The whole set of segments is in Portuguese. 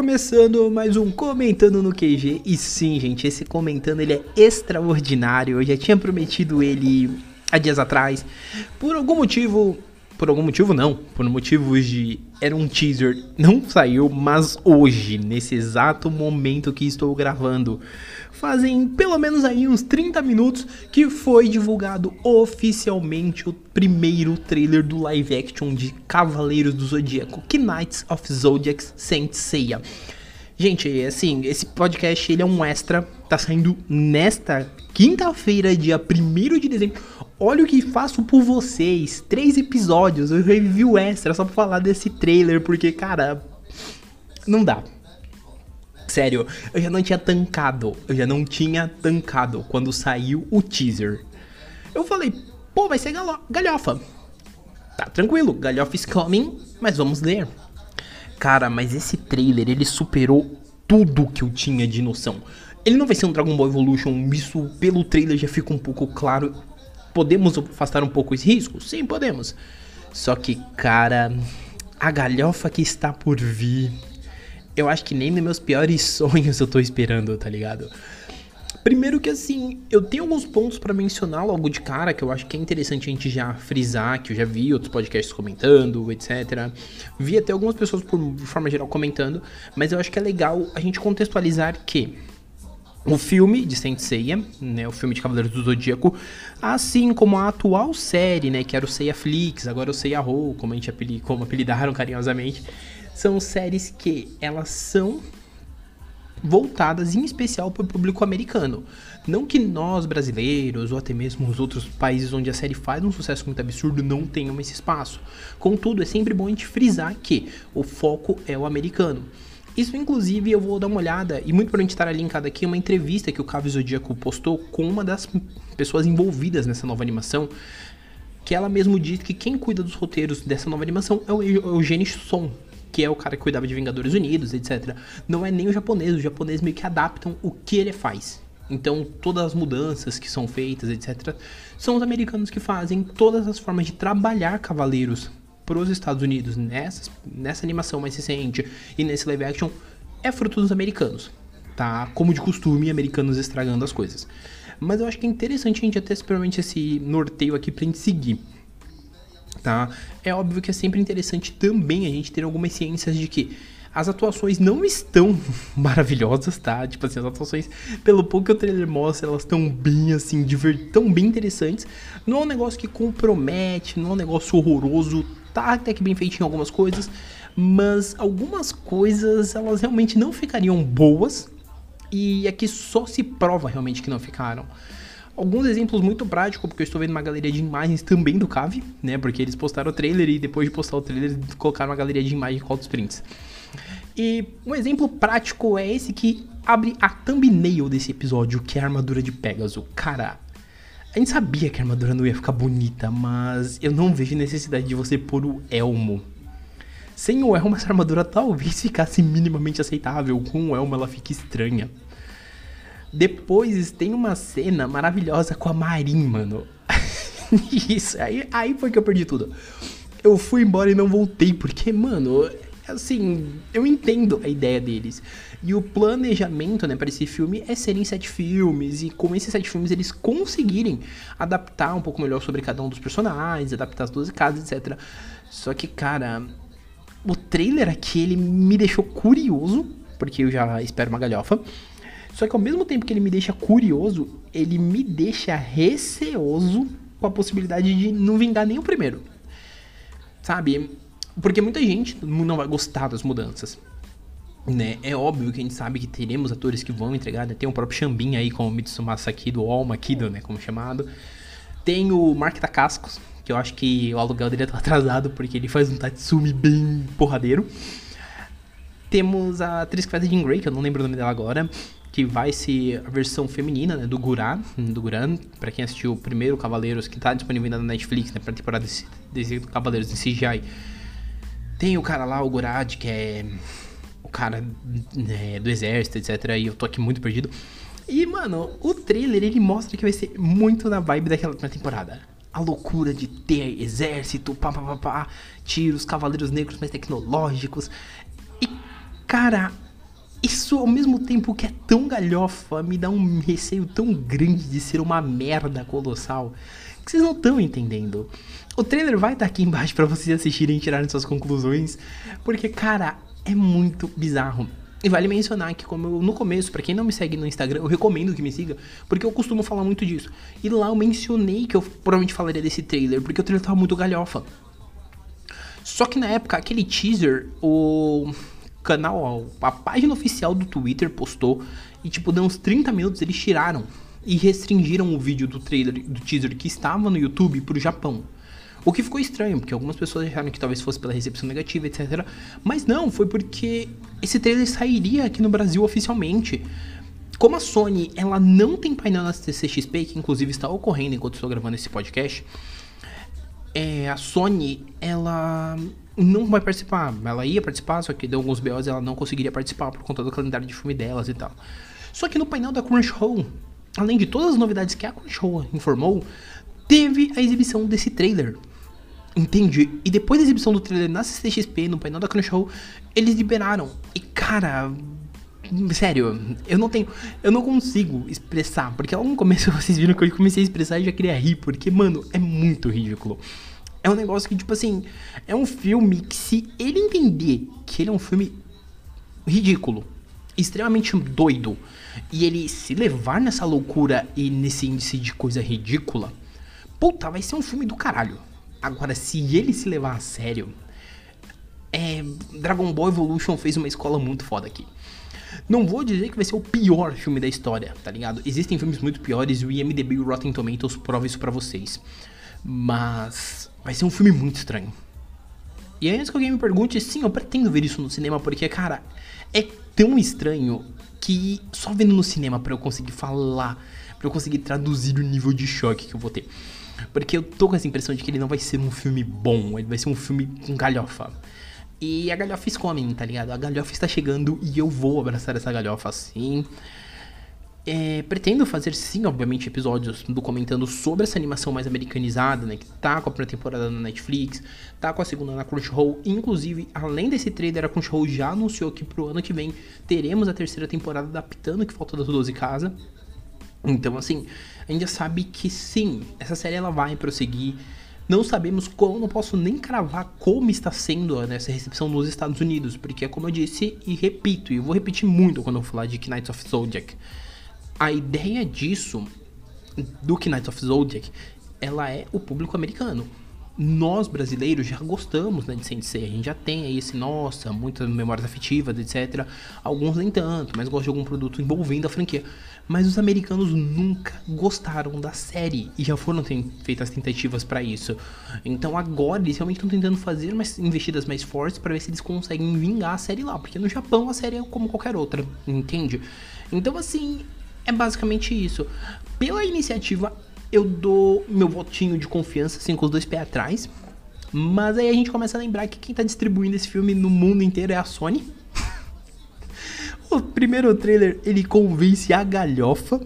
começando mais um Comentando no QG. E sim, gente, esse comentando ele é extraordinário. Eu já tinha prometido ele há dias atrás. Por algum motivo. Por algum motivo não. Por motivos de. Era um teaser. Não saiu, mas hoje, nesse exato momento que estou gravando. Fazem pelo menos aí uns 30 minutos que foi divulgado oficialmente o primeiro trailer do live action de Cavaleiros do Zodíaco, Knights of Zodiac Saint Seiya. Gente, assim, esse podcast ele é um extra, tá saindo nesta quinta-feira, dia 1 de dezembro. Olha o que faço por vocês, três episódios, eu review extra só pra falar desse trailer, porque, cara, não dá. Sério, eu já não tinha tancado. Eu já não tinha tancado quando saiu o teaser. Eu falei, pô, vai ser galhofa. Tá tranquilo, galhofa is coming, mas vamos ler. Cara, mas esse trailer, ele superou tudo que eu tinha de noção. Ele não vai ser um Dragon Ball Evolution, isso pelo trailer já fica um pouco claro. Podemos afastar um pouco os riscos? Sim, podemos. Só que, cara, a galhofa que está por vir eu acho que nem nos meus piores sonhos eu tô esperando, tá ligado? Primeiro que assim, eu tenho alguns pontos para mencionar logo de cara que eu acho que é interessante a gente já frisar, que eu já vi outros podcasts comentando, etc. Vi até algumas pessoas por de forma geral comentando, mas eu acho que é legal a gente contextualizar que o filme de Saint Seiya, né, o filme de Cavaleiros do Zodíaco, assim como a atual série, né, que era o Seiya Flix, agora o Seiya Ho, como a gente como apelidaram carinhosamente, são séries que elas são voltadas em especial para o público americano. Não que nós brasileiros ou até mesmo os outros países onde a série faz um sucesso muito absurdo não tenham esse espaço. Contudo, é sempre bom a gente frisar que o foco é o americano. Isso, inclusive, eu vou dar uma olhada, e muito provavelmente estará linkado aqui, uma entrevista que o Cavo Zodíaco postou com uma das pessoas envolvidas nessa nova animação, que ela mesmo diz que quem cuida dos roteiros dessa nova animação é o Eugênio Son, que é o cara que cuidava de Vingadores Unidos, etc. Não é nem o japonês, os japoneses meio que adaptam o que ele faz. Então, todas as mudanças que são feitas, etc., são os americanos que fazem todas as formas de trabalhar cavaleiros para os Estados Unidos nessa, nessa animação mais recente e nesse live action é fruto dos americanos, tá? Como de costume, americanos estragando as coisas. Mas eu acho que é interessante a gente até experimentar esse norteio aqui pra gente seguir tá? É óbvio que é sempre interessante também a gente ter algumas ciências de que as atuações não estão maravilhosas, tá? Tipo assim, as atuações, pelo pouco que o trailer mostra, elas estão bem assim, tão bem interessantes. Não é um negócio que compromete, não é um negócio horroroso, tá até que bem feito em algumas coisas, mas algumas coisas elas realmente não ficariam boas e aqui só se prova realmente que não ficaram alguns exemplos muito práticos, porque eu estou vendo uma galeria de imagens também do Cave, né? Porque eles postaram o trailer e depois de postar o trailer, colocaram uma galeria de imagens com altos prints. E um exemplo prático é esse que abre a thumbnail desse episódio, que é a armadura de Pegasus. Cara, a gente sabia que a armadura não ia ficar bonita, mas eu não vejo necessidade de você pôr o elmo. Sem o elmo, essa armadura talvez ficasse minimamente aceitável. Com o elmo, ela fica estranha. Depois tem uma cena maravilhosa com a Marin, mano. Isso, aí, aí foi que eu perdi tudo. Eu fui embora e não voltei, porque, mano, assim, eu entendo a ideia deles. E o planejamento, né, para esse filme é serem sete filmes, e com esses sete filmes eles conseguirem adaptar um pouco melhor sobre cada um dos personagens, adaptar as 12 casas, etc. Só que, cara, o trailer aqui ele me deixou curioso, porque eu já espero uma galhofa. Só que ao mesmo tempo que ele me deixa curioso, ele me deixa receoso com a possibilidade de não vingar nem o primeiro. Sabe? Porque muita gente não vai gostar das mudanças. Né? É óbvio que a gente sabe que teremos atores que vão entregar, né? Tem o próprio Xambin aí com o Mitsumasa Kido, ou Alma Kido, né? Como chamado. Tem o Mark Takascos, que eu acho que o aluguel dele tá atrasado porque ele faz um Tatsumi bem porradeiro. Temos a atriz que faz a Jean Grey, que eu não lembro o nome dela agora que vai ser a versão feminina né, do Guran, do Guran, para quem assistiu o primeiro Cavaleiros, que tá disponível na Netflix, né, pra temporada desse, desse Cavaleiros em CGI. Tem o cara lá, o Gurad, que é o cara né, do exército, etc. E eu tô aqui muito perdido. E, mano, o trailer ele mostra que vai ser muito na vibe daquela temporada. A loucura de ter exército, pá, pá, pá, pá, tiros, cavaleiros negros mais tecnológicos. E, cara, isso ao mesmo tempo que é tão galhofa, me dá um receio tão grande de ser uma merda colossal que vocês não estão entendendo. O trailer vai estar aqui embaixo para vocês assistirem e tirarem suas conclusões, porque cara, é muito bizarro. E vale mencionar que, como eu, no começo, para quem não me segue no Instagram, eu recomendo que me siga, porque eu costumo falar muito disso. E lá eu mencionei que eu provavelmente falaria desse trailer, porque o trailer tava muito galhofa. Só que na época, aquele teaser, o canal, a página oficial do Twitter postou, e tipo, deu uns 30 minutos, eles tiraram e restringiram o vídeo do trailer, do teaser que estava no YouTube pro Japão. O que ficou estranho, porque algumas pessoas acharam que talvez fosse pela recepção negativa, etc. Mas não, foi porque esse trailer sairia aqui no Brasil oficialmente. Como a Sony ela não tem painel na CCXP, que inclusive está ocorrendo enquanto estou gravando esse podcast, é, a Sony ela não vai participar. Ela ia participar, só que deu alguns BOs ela não conseguiria participar por conta do calendário de filme delas e tal. Só que no painel da Crunchyroll, além de todas as novidades que a Crunchyroll informou, teve a exibição desse trailer. Entende? E depois da exibição do trailer na CCXP, no painel da Crunchyroll, eles liberaram. E cara, sério, eu não tenho, eu não consigo expressar, porque logo no começo vocês viram que eu comecei a expressar e já queria rir, porque mano, é muito ridículo. É um negócio que tipo assim, é um filme que se ele entender que ele é um filme ridículo, extremamente doido, e ele se levar nessa loucura e nesse índice de coisa ridícula, puta, vai ser um filme do caralho. Agora, se ele se levar a sério, é, Dragon Ball Evolution fez uma escola muito foda aqui. Não vou dizer que vai ser o pior filme da história, tá ligado? Existem filmes muito piores e o IMDb e o Rotten Tomatoes provam isso pra vocês. Mas vai ser um filme muito estranho. E antes que alguém me pergunte, sim, eu pretendo ver isso no cinema, porque, cara, é tão estranho que só vendo no cinema para eu conseguir falar, para eu conseguir traduzir o nível de choque que eu vou ter. Porque eu tô com essa impressão de que ele não vai ser um filme bom, ele vai ser um filme com galhofa. E a galhofa escome, tá ligado? A galhofa está chegando e eu vou abraçar essa galhofa sim. É, pretendo fazer sim, obviamente, episódios do comentando sobre essa animação mais americanizada, né? Que tá com a primeira temporada na Netflix, tá com a segunda na Crunchyroll. Inclusive, além desse trailer, a Crunchyroll já anunciou que pro ano que vem teremos a terceira temporada adaptando o que falta das 12 casas. Então, assim, a gente já sabe que sim, essa série ela vai prosseguir. Não sabemos como, não posso nem cravar como está sendo nessa recepção nos Estados Unidos, porque é como eu disse e repito, e eu vou repetir muito quando eu falar de Knights of Zodiac. A ideia disso, do Knights of Zodiac, ela é o público americano nós brasileiros já gostamos né, de Sensei, a gente já tem aí esse, nossa, muitas memórias afetivas, etc. Alguns nem tanto, mas gostam de algum produto envolvendo a franquia. Mas os americanos nunca gostaram da série e já foram feitas tentativas para isso. Então agora eles realmente estão tentando fazer mais investidas mais fortes para ver se eles conseguem vingar a série lá, porque no Japão a série é como qualquer outra, entende? Então assim, é basicamente isso. Pela iniciativa eu dou meu votinho de confiança, assim, com os dois pés atrás. Mas aí a gente começa a lembrar que quem tá distribuindo esse filme no mundo inteiro é a Sony. o primeiro trailer, ele convence a galhofa,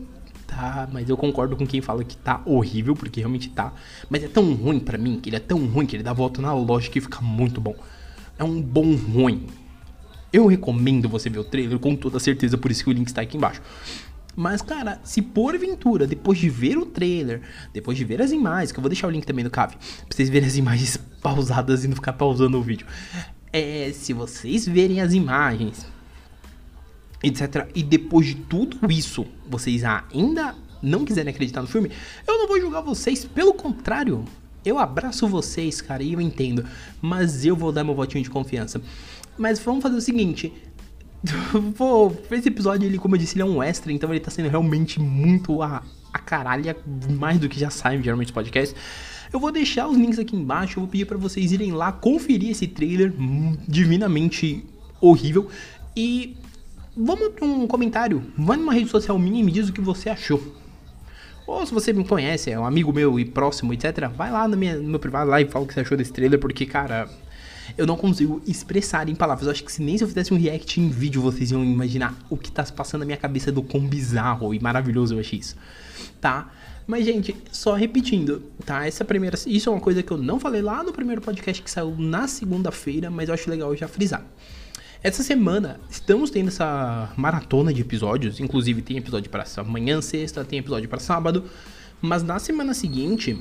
tá? Mas eu concordo com quem fala que tá horrível, porque realmente tá. Mas é tão ruim para mim, que ele é tão ruim que ele dá volta na lógica e fica muito bom. É um bom ruim. Eu recomendo você ver o trailer com toda certeza, por isso que o link está aqui embaixo. Mas, cara, se porventura, depois de ver o trailer, depois de ver as imagens, que eu vou deixar o link também no cave, pra vocês verem as imagens pausadas e não ficar pausando o vídeo. É, se vocês verem as imagens, etc., e depois de tudo isso, vocês ainda não quiserem acreditar no filme, eu não vou julgar vocês, pelo contrário, eu abraço vocês, cara, e eu entendo, mas eu vou dar meu votinho de confiança. Mas vamos fazer o seguinte, Pô, esse episódio, ele, como eu disse, ele é um extra, então ele tá sendo realmente muito a, a caralha, mais do que já sai geralmente podcast. Eu vou deixar os links aqui embaixo, eu vou pedir para vocês irem lá conferir esse trailer hum, divinamente horrível. E vamos para um comentário, vai numa rede social minha e me diz o que você achou. Ou se você me conhece, é um amigo meu e próximo, etc., vai lá no, minha, no meu privado lá e fala o que você achou desse trailer, porque, cara, eu não consigo expressar em palavras. Eu acho que se nem se eu fizesse um react em vídeo, vocês iam imaginar o que tá passando na minha cabeça do quão bizarro e maravilhoso eu achei isso. Tá? Mas, gente, só repetindo, tá? Essa primeira. Isso é uma coisa que eu não falei lá no primeiro podcast que saiu na segunda-feira, mas eu acho legal já frisar. Essa semana estamos tendo essa maratona de episódios, inclusive tem episódio para amanhã, sexta, tem episódio para sábado, mas na semana seguinte,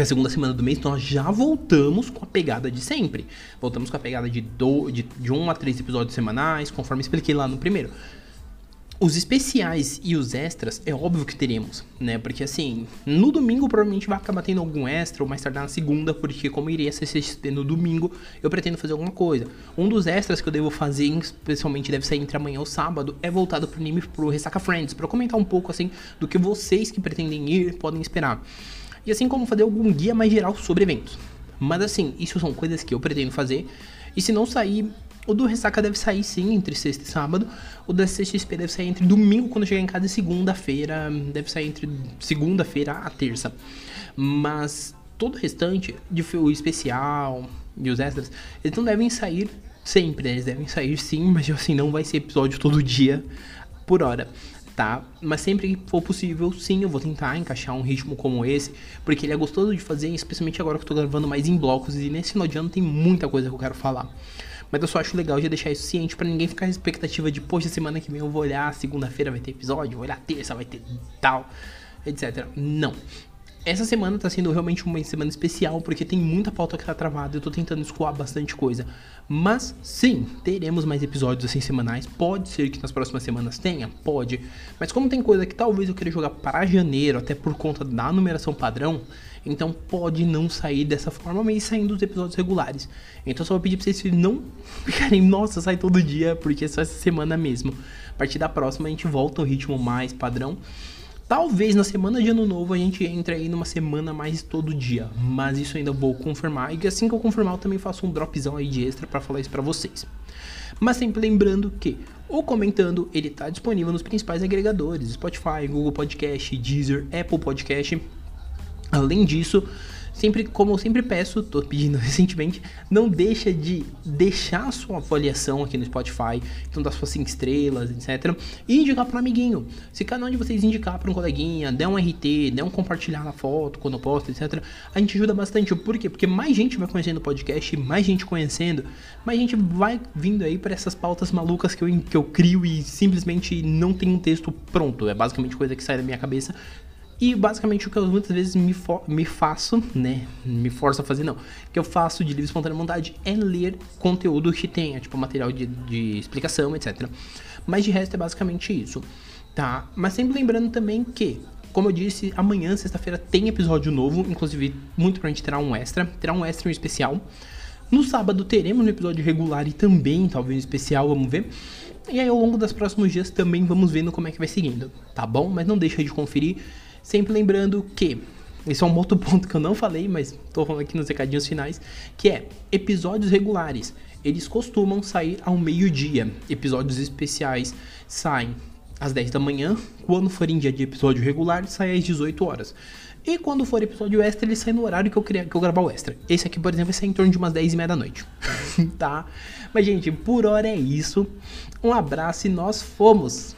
é a segunda semana do mês, nós já voltamos com a pegada de sempre. Voltamos com a pegada de, do, de, de um a três episódios semanais, conforme expliquei lá no primeiro. Os especiais e os extras, é óbvio que teremos, né? Porque assim, no domingo provavelmente vai acabar tendo algum extra, ou mais tarde na segunda, porque como iria ser no domingo, eu pretendo fazer alguma coisa. Um dos extras que eu devo fazer, especialmente deve sair entre amanhã ou sábado, é voltado pro anime pro Ressaca Friends, para comentar um pouco assim do que vocês que pretendem ir podem esperar. E assim como fazer algum guia mais geral sobre eventos. Mas assim, isso são coisas que eu pretendo fazer. E se não sair o do Ressaca deve sair sim entre sexta e sábado. O da CXP deve sair entre domingo, quando chegar em casa, e segunda-feira. Deve sair entre segunda-feira a terça. Mas todo o restante, de o especial e os extras, eles não devem sair sempre? Eles devem sair sim, mas assim, não vai ser episódio todo dia por hora. Tá? Mas sempre que for possível, sim, eu vou tentar encaixar um ritmo como esse, porque ele é gostoso de fazer, especialmente agora que eu tô gravando mais em blocos e nesse final de ano tem muita coisa que eu quero falar. Mas eu só acho legal de deixar isso ciente para ninguém ficar na expectativa de, poxa, semana que vem eu vou olhar, segunda-feira vai ter episódio, vou olhar terça, vai ter tal, etc. Não. Essa semana tá sendo realmente uma semana especial porque tem muita pauta que tá travada. Eu tô tentando escoar bastante coisa. Mas sim, teremos mais episódios assim semanais. Pode ser que nas próximas semanas tenha, pode. Mas como tem coisa que talvez eu queira jogar para janeiro, até por conta da numeração padrão, então pode não sair dessa forma, mas saindo dos episódios regulares. Então só vou pedir pra vocês não ficarem, nossa, sai todo dia, porque é só essa semana mesmo. A partir da próxima a gente volta ao ritmo mais padrão. Talvez na semana de ano novo a gente entre aí numa semana mais todo dia, mas isso ainda vou confirmar e assim que eu confirmar eu também faço um dropzão aí de extra para falar isso para vocês. Mas sempre lembrando que o comentando ele tá disponível nos principais agregadores: Spotify, Google Podcast, Deezer, Apple Podcast. Além disso, sempre, como eu sempre peço, tô pedindo recentemente, não deixa de deixar sua avaliação aqui no Spotify, então das suas 5 estrelas, etc. E indicar para um amiguinho. Se cada um de vocês indicar para um coleguinha, der um RT, der um compartilhar na foto, quando eu posto, etc. A gente ajuda bastante. Por quê? Porque mais gente vai conhecendo o podcast, mais gente conhecendo, mais gente vai vindo aí para essas pautas malucas que eu, que eu crio e simplesmente não tem um texto pronto. É basicamente coisa que sai da minha cabeça e basicamente o que eu muitas vezes me, me faço, né? Me forço a fazer, não. O que eu faço de livre espontânea vontade é ler conteúdo que tenha, tipo material de, de explicação, etc. Mas de resto é basicamente isso, tá? Mas sempre lembrando também que, como eu disse, amanhã, sexta-feira, tem episódio novo. Inclusive, muito pra gente terá um extra. Terá um extra um especial. No sábado teremos um episódio regular e também, talvez, um especial, vamos ver. E aí, ao longo dos próximos dias, também vamos vendo como é que vai seguindo, tá bom? Mas não deixa de conferir Sempre lembrando que isso é um outro ponto que eu não falei, mas tô falando aqui nos recadinhos finais, que é episódios regulares. Eles costumam sair ao meio-dia. Episódios especiais saem às 10 da manhã. Quando for em dia de episódio regular, sai às 18 horas. E quando for episódio extra, ele sai no horário que eu, queria, que eu gravar o extra. Esse aqui, por exemplo, vai sair em torno de umas 10 e meia da noite. tá? Mas, gente, por hora é isso. Um abraço e nós fomos!